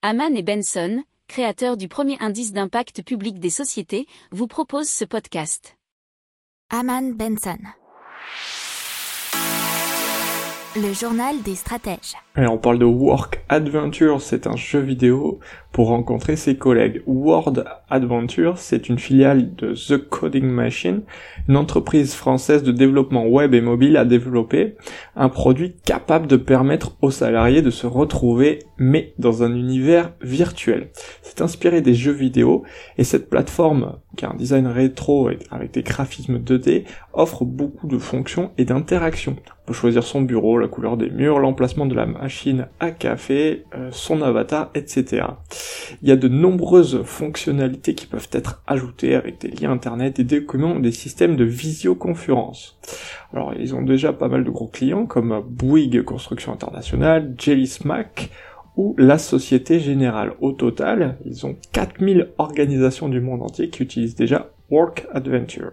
Haman et Benson, créateurs du premier indice d'impact public des sociétés, vous proposent ce podcast. Haman Benson. Le journal des stratèges. Alors on parle de Work Adventure, c'est un jeu vidéo pour rencontrer ses collègues. Word Adventure, c'est une filiale de The Coding Machine, une entreprise française de développement web et mobile a développé un produit capable de permettre aux salariés de se retrouver, mais dans un univers virtuel. C'est inspiré des jeux vidéo et cette plateforme, qui a un design rétro avec des graphismes 2D, offre beaucoup de fonctions et d'interactions. On peut choisir son bureau, la couleur des murs, l'emplacement de la machine à café, euh, son avatar, etc. Il y a de nombreuses fonctionnalités qui peuvent être ajoutées avec des liens internet, des documents des systèmes de visioconférence. Alors ils ont déjà pas mal de gros clients comme Bouygues Construction Internationale, Jelly Smack ou la Société Générale. Au total, ils ont 4000 organisations du monde entier qui utilisent déjà Work Adventure.